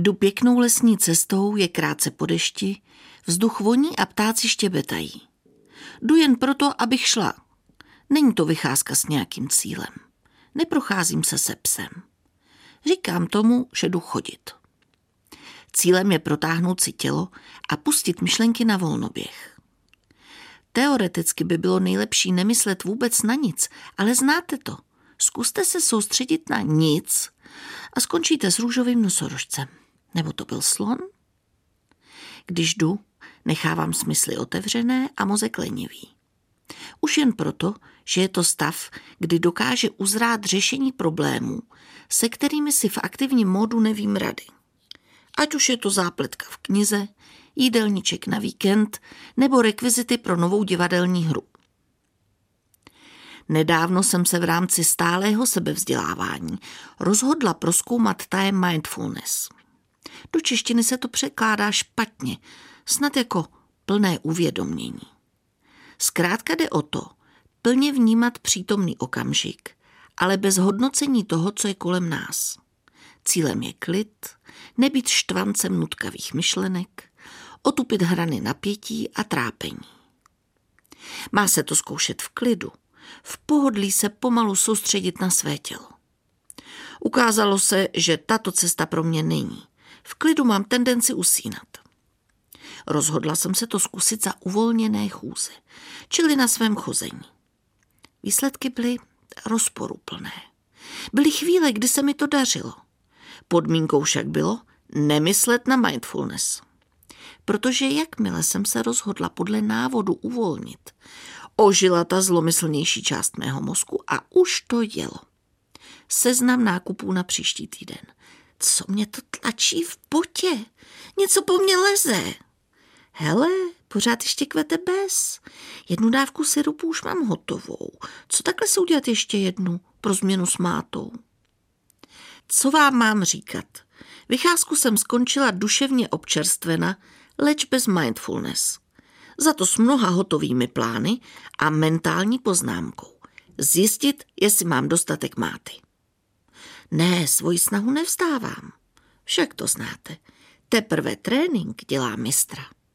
Jdu pěknou lesní cestou, je krátce po dešti, vzduch voní a ptáci štěbetají. Jdu jen proto, abych šla. Není to vycházka s nějakým cílem. Neprocházím se se psem. Říkám tomu, že jdu chodit. Cílem je protáhnout si tělo a pustit myšlenky na volnoběh. Teoreticky by bylo nejlepší nemyslet vůbec na nic, ale znáte to. Zkuste se soustředit na nic a skončíte s růžovým nosorožcem. Nebo to byl slon? Když jdu, nechávám smysly otevřené a mozek lenivý. Už jen proto, že je to stav, kdy dokáže uzrát řešení problémů, se kterými si v aktivním módu nevím rady. Ať už je to zápletka v knize, jídelníček na víkend nebo rekvizity pro novou divadelní hru. Nedávno jsem se v rámci stálého sebevzdělávání rozhodla proskoumat tajem mindfulness. Do češtiny se to překládá špatně, snad jako plné uvědomění. Zkrátka jde o to, plně vnímat přítomný okamžik, ale bez hodnocení toho, co je kolem nás. Cílem je klid, nebýt štvancem nutkavých myšlenek, otupit hrany napětí a trápení. Má se to zkoušet v klidu, v pohodlí se pomalu soustředit na své tělo. Ukázalo se, že tato cesta pro mě není. V klidu mám tendenci usínat. Rozhodla jsem se to zkusit za uvolněné chůze, čili na svém chození. Výsledky byly rozporuplné. Byly chvíle, kdy se mi to dařilo. Podmínkou však bylo nemyslet na mindfulness. Protože jakmile jsem se rozhodla podle návodu uvolnit, ožila ta zlomyslnější část mého mozku a už to jelo. Seznam nákupů na příští týden. Co mě to tlačí v potě? Něco po mně leze. Hele, pořád ještě kvete bez. Jednu dávku syrupu už mám hotovou. Co takhle se udělat ještě jednu pro změnu s mátou? Co vám mám říkat? Vycházku jsem skončila duševně občerstvena, leč bez mindfulness. Za to s mnoha hotovými plány a mentální poznámkou. Zjistit, jestli mám dostatek máty. Ne, svoji snahu nevzdávám. Však to znáte. Teprve trénink dělá mistra.